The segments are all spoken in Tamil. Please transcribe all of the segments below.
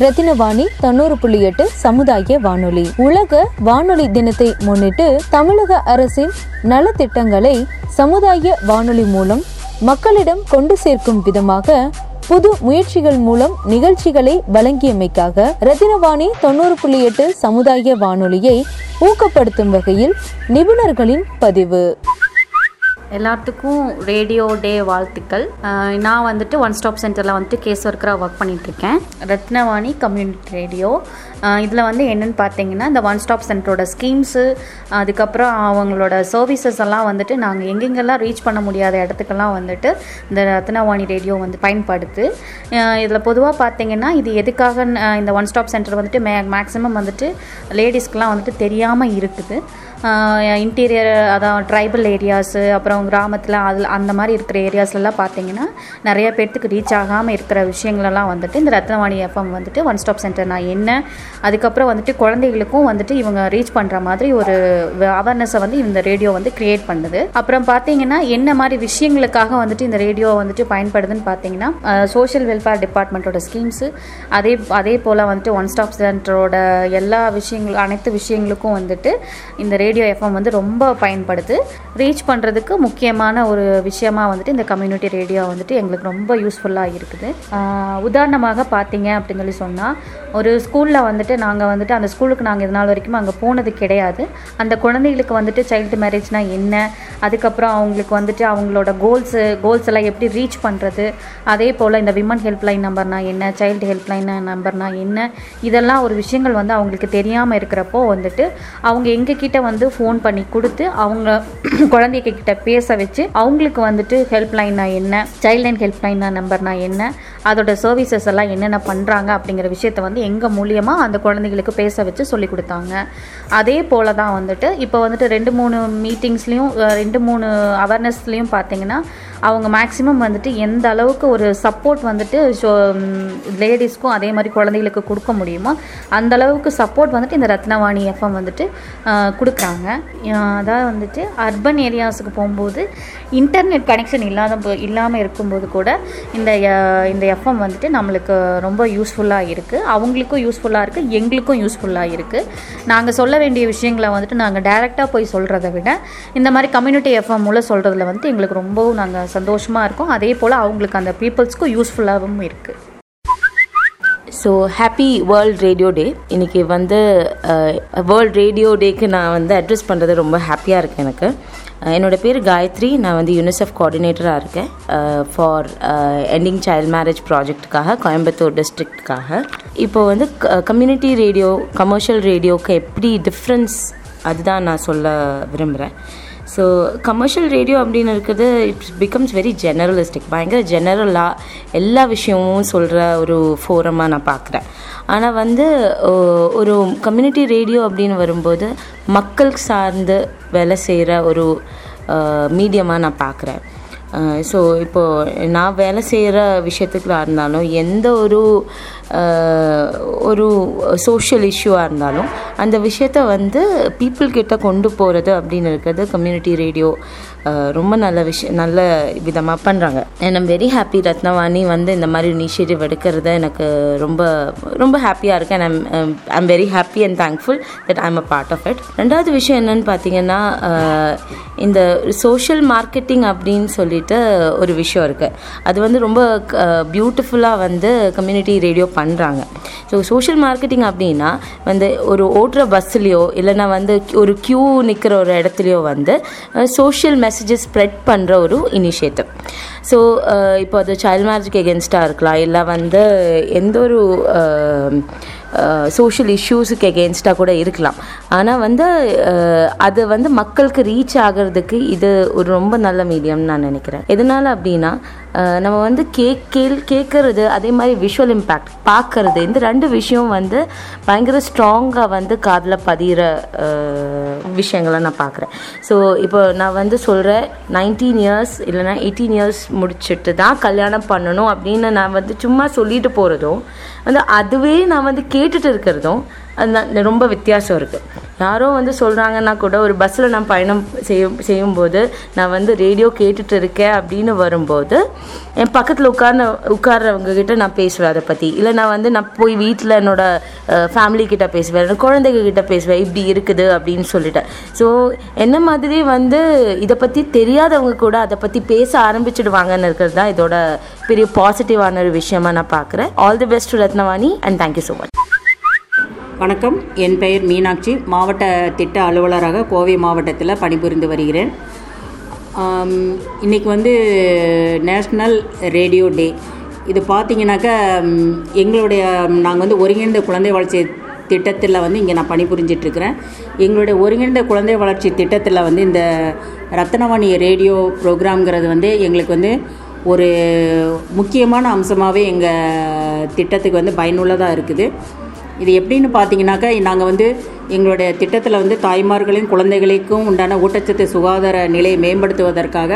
ரத்தினவாணி தொண்ணூறு புள்ளி எட்டு சமுதாய வானொலி. உலக வானொலி தினத்தை முன்னிட்டு தமிழக அரசின் நலத்திட்டங்களை சமுதாய வானொலி மூலம் மக்களிடம் கொண்டு சேர்க்கும் விதமாக புது முயற்சிகள் மூலம் நிகழ்ச்சிகளை வழங்கியமைக்காக ரத்தினவாணி தொண்ணூறு புள்ளி எட்டு சமுதாய வானொலியை ஊக்கப்படுத்தும் வகையில் நிபுணர்களின் பதிவு. எல்லாத்துக்கும் ரேடியோ டே வாழ்த்துக்கள். நான் வந்துட்டு ஒன் ஸ்டாப் சென்டரில் வந்துட்டு கேஸ்வர்க்கராக ஒர்க் பண்ணிகிட்ருக்கேன் ரத்னவாணி கம்யூனிட்டி ரேடியோ இதில் வந்து என்னென்னு பார்த்தீங்கன்னா இந்த ஒன் ஸ்டாப் சென்டரோட ஸ்கீம்ஸு அதுக்கப்புறம் அவங்களோட சர்வீசஸ் எல்லாம் வந்துட்டு நாங்கள் எங்கெங்கெல்லாம் ரீச் பண்ண முடியாத இடத்துக்கெல்லாம் வந்துட்டு இந்த ரத்னவாணி ரேடியோ வந்து பயன்படுத்து இதில் பொதுவாக பார்த்தீங்கன்னா இது எதுக்காக இந்த ஒன் ஸ்டாப் சென்டர் வந்துட்டு மே மேக்ஸிமம் வந்துட்டு லேடிஸ்க்கெலாம் வந்துட்டு தெரியாமல் இருக்குது. இன்டீரியர் அதான் ட்ரைபல் ஏரியாஸு அப்புறம் கிராமத்தில் அதில் அந்த மாதிரி இருக்கிற ஏரியாஸ்லலாம் பார்த்தீங்கன்னா நிறைய பேர்த்துக்கு ரீச் ஆகாமல் இருக்கிற விஷயங்களெல்லாம் வந்துட்டு இந்த ரத்னவாணி எஃப்எம் வந்துட்டு ஒன் ஸ்டாப் சென்டர் நான் என்ன அதுக்கப்புறம் வந்துட்டு குழந்தைகளுக்கும் வந்துட்டு இவங்க ரீச் பண்ணுற மாதிரி ஒரு அவேர்னஸை வந்து இந்த ரேடியோ வந்து க்ரியேட் பண்ணுது. அப்புறம் பார்த்தீங்கன்னா என்ன மாதிரி விஷயங்களுக்காக வந்துட்டு இந்த ரேடியோ வந்துட்டு பயன்படுதுன்னு பார்த்தீங்கன்னா சோஷியல் வெல்ஃபேர் டிபார்ட்மெண்ட்டோட ஸ்கீம்ஸு அதே அதே போல் வந்துட்டு ஒன் ஸ்டாப் சென்டரோட எல்லா விஷயங்கள் அனைத்து விஷயங்களுக்கும் வந்துட்டு இந்த ரேடியோ ரேடியோ எஃப்எம் வந்து ரொம்ப பயன்படுது. ரீச் பண்ணுறதுக்கு முக்கியமான ஒரு விஷயமா வந்துட்டு இந்த கம்யூனிட்டி ரேடியோ வந்துட்டு எங்களுக்கு ரொம்ப யூஸ்ஃபுல்லாக இருக்குது. உதாரணமாக பார்த்தீங்க அப்படின்னு சொல்லி சொன்னால் ஒரு ஸ்கூலில் வந்துட்டு நாங்கள் வந்துட்டு அந்த ஸ்கூலுக்கு நாங்கள் இதனால் வரைக்கும் அங்கே போனது கிடையாது. அந்த குழந்தைகளுக்கு வந்துட்டு சைல்டு மேரேஜ்னால் என்ன? அதுக்கப்புறம் அவங்களுக்கு வந்துட்டு அவங்களோட கோல்ஸு கோல்ஸ் எல்லாம் எப்படி ரீச் பண்ணுறது அதே போல் இந்த விமன் ஹெல்ப்லைன் நம்பர்னா என்ன? சைல்டு ஹெல்ப்லைன் நம்பர்னா என்ன? இதெல்லாம் ஒரு விஷயங்கள் வந்து அவங்களுக்கு தெரியாமல் இருக்கிறப்போ வந்துட்டு அவங்க எங்ககிட்ட வந்து வந்து ஃபோன் பண்ணி கொடுத்து அவங்க குழந்தைங்க கிட்ட பேச வச்சு அவங்களுக்கு வந்துட்டு ஹெல்ப்லைனா என்ன? சைல்ட் லைன் ஹெல்ப்லைன் நம்பர்னா என்ன? அதோட சர்வீசஸ் எல்லாம் என்னென்ன பண்ணுறாங்க அப்படிங்கிற விஷயத்த வந்து எங்கள் மூலியமாக அந்த குழந்தைங்களுக்கு பேச வச்சு சொல்லி கொடுத்தாங்க. அதே போல் தான் வந்துட்டு இப்போ வந்துட்டு ரெண்டு மூணு மீட்டிங்ஸ்லேயும் ரெண்டு மூணு அவேர்னஸ்லேயும் பார்த்தீங்கன்னா அவங்க மேக்ஸிமம் வந்துட்டு எந்த அளவுக்கு ஒரு சப்போர்ட் வந்துட்டு லேடிஸ்க்கும் அதே மாதிரி குழந்தைகளுக்கு கொடுக்க முடியுமோ அந்த அளவுக்கு சப்போர்ட் வந்துட்டு இந்த ரத்னவாணி எஃப்எம் வந்துட்டு கொடுக்குறாங்க. ஆஹ், அதாவது வந்துட்டு அர்பன் ஏரியாஸுக்கு போகும்போது இன்டர்நெட் கனெக்ஷன் இல்லாத போ- இல்லாமல் இருக்கும்போது கூட இந்த இந்த எஃப்எம் வந்துட்டு நம்மளுக்கு ரொம்ப யூஸ்ஃபுல்லாக இருக்குது அவங்களுக்கும் யூஸ்ஃபுல்லாக இருக்குது எங்களுக்கும் யூஸ்ஃபுல்லாக இருக்குது நாங்கள் சொல்ல வேண்டிய விஷயங்களை வந்துட்டு நாங்கள் டைரெக்டாக போய் சொல்கிறத விட இந்த மாதிரி கம்யூனிட்டி எஃப்எம் மூலம் சொல்கிறதுல வந்துட்டு எங்களுக்கு ரொம்பவும் நாங்கள் சந்தோஷமாக இருக்கோம். அதே போல் அவங்களுக்கு அந்த பீப்புள்ஸ்க்கும் யூஸ்ஃபுல்லாகவும் இருக்குது so happy world radio day இன்றைக்கி வந்து வேர்ல்ட் ரேடியோ டேக்கு நான் வந்து அட்ரஸ் பண்ணுறது ரொம்ப ஹாப்பியாக இருக்கேன் எனக்கு. என்னோடய என்னோட பேர் காயத்ரி. நான் வந்து யூனிசெஃப் கோஆர்டினேட்டராக இருக்கேன். ஃபார் எண்டிங் சைல்ட் மேரேஜ் ப்ராஜெக்ட்டுக்காக கோயம்புத்தூர் டிஸ்ட்ரிக்ட்காக இப்போ வந்து கம்யூனிட்டி ரேடியோ கமர்ஷியல் ரேடியோக்கு எப்படி டிஃப்ரென்ஸ் அதுதான் நான் சொல்ல விரும்புகிறேன் ஸோ கமர்ஷியல் ரேடியோ அப்படின்னு இருக்கிறது இட்ஸ் பிகம்ஸ் வெரி ஜெனரலிஸ்டிக் பயங்கர ஜெனரலாக எல்லா விஷயமும் சொல்கிற ஒரு ஃபோரமாக நான் பார்க்குறேன். ஆனால் வந்து ஒரு கம்யூனிட்டி ரேடியோ அப்படின்னு வரும்போது மக்கள் சார்ந்து வேலை செய்கிற ஒரு மீடியமாக நான் பார்க்குறேன். ஸோ இப்போது நான் வேலை செய்கிற விஷயத்துக்களாக இருந்தாலும் எந்த ஒரு ஒரு சோஷியல் இஷ்யூவாக இருந்தாலும் அந்த விஷயத்த வந்து பீப்புள்கிட்ட கொண்டு போகிறது அப்படின்னு இருக்கிறது கம்யூனிட்டி ரேடியோ ரொம்ப நல்ல விஷயம் நல்ல விதமாக பண்ணுறாங்க and I'm very happy Rathnavani வந்து இந்த மாதிரி இனிஷியேட்டிவ் எடுக்கிறது எனக்கு ரொம்ப ரொம்ப ஹாப்பியாக இருக்கேன் and I'm I'm very happy and thankful that I'm a part of it ரெண்டாவது விஷயம் என்னன்னு பார்த்தீங்கன்னா இந்த சோஷியல் மார்க்கெட்டிங் அப்படின்னு சொல்லிட்டு ஒரு விஷயம் இருக்குது அது வந்து ரொம்ப பியூட்டிஃபுல்லாக வந்து கம்யூனிட்டி ரேடியோ பண்ணுறாங்க ஸோ சோஷியல் மார்க்கெட்டிங் அப்படின்னா வந்து ஒரு ஓட்டுற பஸ்ஸுலேயோ இல்லைன்னா வந்து ஒரு க்யூ நிற்கிற ஒரு இடத்துலையோ வந்து சோஷியல் மெ மெசேஜஸ் ஸ்ப்ரெட் பண்ணுற ஒரு இனிஷியேட்டிவ் ஸோ இப்போ அது சைல்ட் மேரேஜ்க்கு எகென்ஸ்டாக இருக்கலாம். இல்லை வந்து எந்த ஒரு சோஷியல் இஷ்யூஸுக்கு எகென்ஸ்டாக கூட இருக்கலாம். ஆனால் வந்து அது வந்து மக்களுக்கு ரீச் ஆகிறதுக்கு இது ஒரு ரொம்ப நல்ல மீடியம்னு நான் நினைக்கிறேன். எதனால் அப்படின்னா நம்ம வந்து கேக் கேள் கேட்கறது அதே மாதிரி விஷுவல் இம்பேக்ட் பார்க்கறது இந்த ரெண்டு விஷயம் வந்து பயங்கர ஸ்ட்ராங்காக வந்து காதில் பதிகிற விஷயங்களை நான் பார்க்குறேன் ஸோ இப்போ நான் வந்து சொல்கிறேன் நைன்டீன் இயர்ஸ் இல்லைன்னா எயிட்டீன் இயர்ஸ் முடிச்சுட்டு தான் கல்யாணம் பண்ணணும் அப்படின்னு நான் வந்து சும்மா சொல்லிட்டு போகிறதும் வந்து அதுவே நான் வந்து கே கேட்டுட்டு இருக்கிறதும் அது நான் ரொம்ப வித்தியாசம் இருக்குது யாரோ வந்து சொல்கிறாங்கன்னா கூட ஒரு பஸ்ஸில் நான் பயணம் செய்யும் செய்யும்போது நான் வந்து ரேடியோ கேட்டுட்டு இருக்கேன் அப்படின்னு வரும்போது என் பக்கத்தில் உட்கார்ந்து உட்கார்றவங்க கிட்ட நான் பேசுவேன் அதை பற்றி இல்லை நான் வந்து நான் போய் வீட்டில் என்னோட ஃபேமிலி கிட்ட பேசுவேன் என்னோட குழந்தைங்க கிட்ட பேசுவேன் இப்படி இருக்குது அப்படின்னு சொல்லிட்டேன். ஸோ என்ன மாதிரி வந்து இதை பற்றி தெரியாதவங்க கூட அதை பற்றி பேச ஆரம்பிச்சிடுவாங்கன்னு இருக்கிறது தான் இதோட பெரிய பாசிட்டிவான ஒரு விஷயமா நான் பார்க்குறேன். All the best Rathnavani and thank you so much வணக்கம். என் பெயர் மீனாட்சி. மாவட்ட திட்ட அலுவலராக கோவை மாவட்டத்தில் பணிபுரிந்து வருகிறேன். இன்றைக்கி வந்து நேஷ்னல் ரேடியோ டே. இது பார்த்திங்கனாக்கா எங்களுடைய நாங்கள் வந்து ஒருங்கிணைந்த குழந்தை வளர்ச்சி திட்டத்தில் வந்து இங்கே நான் பணிபுரிஞ்சிட்ருக்கிறேன். எங்களுடைய ஒருங்கிணைந்த குழந்தை வளர்ச்சி திட்டத்தில் வந்து இந்த ரத்னவாணி ரேடியோ ப்ரோக்ராம்ங்கிறது வந்து எங்களுக்கு வந்து ஒரு முக்கியமான அம்சமாகவே எங்கள் திட்டத்துக்கு வந்து பயனுள்ளதாக இருக்குது. இது எப்படின்னு பார்த்தீங்கன்னாக்கா நாங்கள் வந்து எங்களுடைய திட்டத்தில் வந்து தாய்மார்களையும் குழந்தைகளுக்கும் உண்டான ஊட்டச்சத்து சுகாதார நிலையை மேம்படுத்துவதற்காக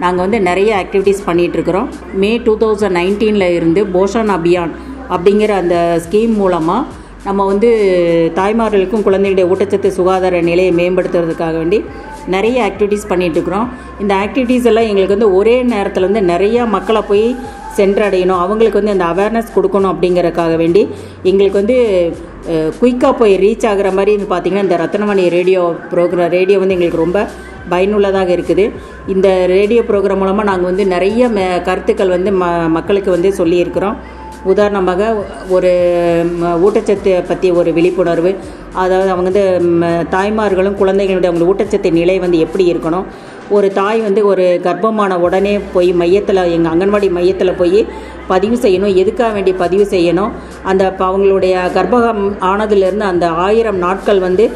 நாங்கள் வந்து நிறைய ஆக்டிவிட்டீஸ் பண்ணிகிட்ருக்குறோம் மே டூ தௌசண்ட் நைன்டீனில் இருந்து போஷன் அபியான் அப்படிங்கிற அந்த ஸ்கீம் மூலமாக நம்ம வந்து தாய்மார்களுக்கும் குழந்தைகளுடைய ஊட்டச்சத்து சுகாதார நிலையை மேம்படுத்துறதுக்காக வேண்டி நிறைய ஆக்டிவிட்டீஸ் பண்ணிகிட்ருக்குறோம் இந்த ஆக்டிவிட்டீஸ் எல்லாம் எங்களுக்கு வந்து ஒரே நேரத்தில் வந்து நிறையா மக்களை போய் சென்றடையணும். அவங்களுக்கு வந்து அந்த அவேர்னஸ் கொடுக்கணும் அப்படிங்கிறதுக்காக வேண்டி எங்களுக்கு வந்து குயிக்காக போய் ரீச் ஆகுற மாதிரி வந்து பார்த்திங்கன்னா இந்த ரத்னமணி ரேடியோ ப்ரோக்ராம் ரேடியோ வந்து எங்களுக்கு ரொம்ப பயனுள்ளதாக இருக்குது. இந்த ரேடியோ ப்ரோக்ராம் மூலமாக நாங்கள் வந்து நிறைய ம கருத்துக்கள் வந்து ம மக்களுக்கு வந்து சொல்லியிருக்கிறோம். உதாரணமாக ஒரு ஊட்டச்சத்து பற்றி ஒரு விழிப்புணர்வு அதாவது அவங்க வந்து தாய்மார்களும் குழந்தைகளுடைய அவங்க ஊட்டச்சத்து நிலை வந்து எப்படி இருக்கணும்? ஒரு தாய் வந்து ஒரு கர்ப்பமான உடனே போய் மையத்தில் எங்கள் அங்கன்வாடி மையத்தில் போய் பதிவு செய்யணும். எதுக்காக வேண்டி பதிவு செய்யணும்? அந்த இப்போ அவங்களுடைய கர்ப்பகம் ஆனதுலேருந்து அந்த ஆயிரம் நாட்கள் வந்து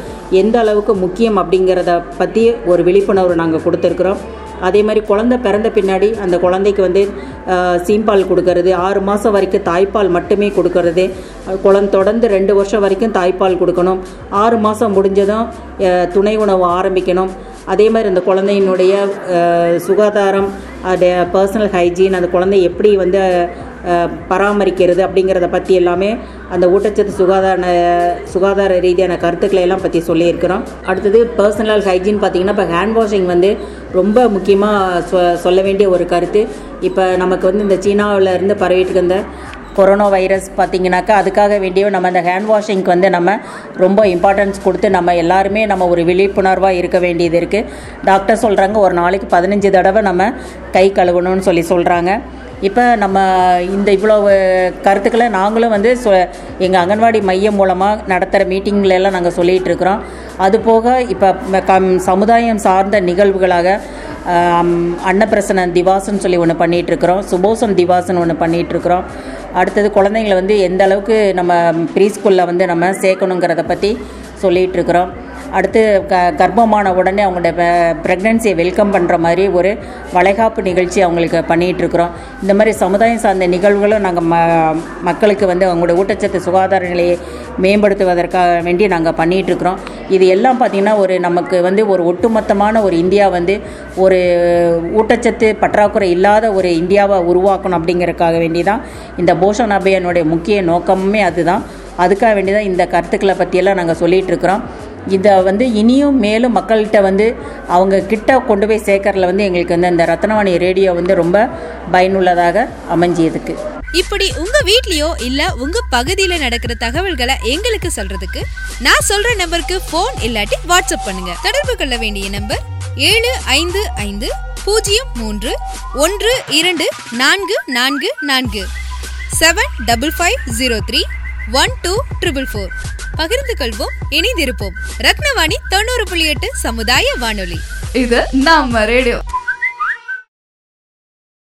எந்த அளவுக்கு முக்கியம் அப்படிங்கிறத பற்றி ஒரு விழிப்புணர்வு நாங்கள் கொடுத்துருக்குறோம். அதே மாதிரி குழந்தை பிறந்த பின்னாடி அந்த குழந்தைக்கு வந்து சீம்பால் கொடுக்கறது ஆறு மாதம் வரைக்கும் தாய்ப்பால் மட்டுமே கொடுக்கறது. குழந்தை தொடர்ந்து ரெண்டு வருஷம் வரைக்கும் தாய்ப்பால் கொடுக்கணும். ஆறு மாதம் முடிஞ்சதும் துணை உணவு ஆரம்பிக்கணும். அதே மாதிரி அந்த குழந்தையினுடைய சுகாதாரம் அது பர்சனல் ஹைஜீன் அந்த குழந்தை எப்படி வந்து பராமரிக்கிறது அப்படிங்கிறத பற்றி எல்லாமே அந்த ஊட்டச்சத்து சுகாதார சுகாதார ரீதியான கருத்துக்களை எல்லாம் பற்றி சொல்லியிருக்கிறோம். அடுத்தது பர்சனல் ஹைஜீன் பார்த்திங்கன்னா இப்போ ஹேண்ட் வாஷிங் வந்து ரொம்ப முக்கியமாக சொ சொல்ல வேண்டிய ஒரு கருத்து. இப்போ நமக்கு வந்து இந்த சீனாவில் இருந்து பரவிட்டு இருந்த கொரோனா வைரஸ் பார்த்திங்கனாக்கா அதுக்காக வேண்டியும் நம்ம அந்த ஹேண்ட் வாஷிங்க்கு வந்து நம்ம ரொம்ப இம்பார்ட்டன்ஸ் கொடுத்து நம்ம எல்லாருமே நம்ம ஒரு விழிப்புணர்வாக இருக்க வேண்டியது இருக்குது டாக்டர் சொல்கிறாங்க ஒரு நாளைக்கு பதினஞ்சு தடவை நம்ம கை கழுவணும்னு சொல்லி சொல்கிறாங்க இப்போ நம்ம இந்த இவ்வளோ கருத்துக்களை நாங்களும் வந்து சொ எங்கள் அங்கன்வாடி மையம் மூலமாக நடத்துகிற மீட்டிங்கில் எல்லாம் நாங்கள் சொல்லிகிட்டு இருக்கிறோம். அது போக இப்போ கம் சமுதாயம் சார்ந்த நிகழ்வுகளாக ஆம், அன்னப்பிரசன திவாசன் சொல்லி ஒன்று பண்ணிகிட்ருக்குறோம் சுபோசன் திவாசன் ஒன்று பண்ணிகிட்ருக்குறோம் அடுத்தது குழந்தைங்களை வந்து எந்த அளவுக்கு நம்ம ப்ரீ ஸ்கூலில் வந்து நம்ம சேர்க்கணுங்கிறத பற்றி சொல்லிகிட்ருக்குறோம் அடுத்து க கர்ப்பமான உடனே அவங்களோட ப்ரெக்னென்சியை வெல்கம் பண்ணுற மாதிரி ஒரு வளைகாப்பு நிகழ்ச்சி அவங்களுக்கு பண்ணிகிட்ருக்குறோம் இந்த மாதிரி சமுதாயம் சார்ந்த நிகழ்வுகளும் நாங்கள் ம மக்களுக்கு வந்து அவங்களோட ஊட்டச்சத்து சுகாதார நிலையை மேம்படுத்துவதற்காக வேண்டி நாங்கள் பண்ணிகிட்ருக்குறோம் இது எல்லாம் பார்த்திங்கன்னா ஒரு நமக்கு வந்து ஒரு ஒட்டுமொத்தமான ஒரு இந்தியா வந்து ஒரு ஊட்டச்சத்து பற்றாக்குறை இல்லாத ஒரு இந்தியாவை உருவாக்கணும் அப்படிங்கிறதுக்காக வேண்டி தான் இந்த போஷன் அபியானுடைய முக்கிய நோக்கமுமே அதுதான். அதுக்காக வேண்டி தான் இந்த கருத்துக்களை பற்றியெல்லாம் நாங்கள் சொல்லிகிட்ருக்குறோம் இதை வந்து இனியும் மேலும் மக்கள்கிட்ட வந்து அவங்க கிட்ட கொண்டு போய் சேர்க்கறதுல வந்து எங்களுக்கு வந்து இந்த ரத்னவாணி ரேடியோ வந்து ரொம்ப பயனுள்ளதாக அமைஞ்சியதுக்கு இப்படி உங்க வீட்லயோ இல்ல உங்க பகுதியில நடக்கிற தகவல்களை எங்களுக்கு சொல்றதுக்கு நான் சொல்ற நம்பருக்கு ஃபோன் இல்லாட்டி வாட்ஸ்அப் பண்ணுங்க. தொடர்பு கொள்ள வேண்டிய நம்பர் ஏழு ஐந்து ஐந்து பூஜ்ஜியம் மூன்று ஒன்று இரண்டு நான்கு நான்கு நான்கு seven double five zero three one two triple four பகிர்ந்து கொள்வோம் இணைந்திருப்போம். ரத்னவாணி தொண்ணூறு புள்ளி எட்டு சமுதாய வானொலி. இது நம்ம ரேடியோ.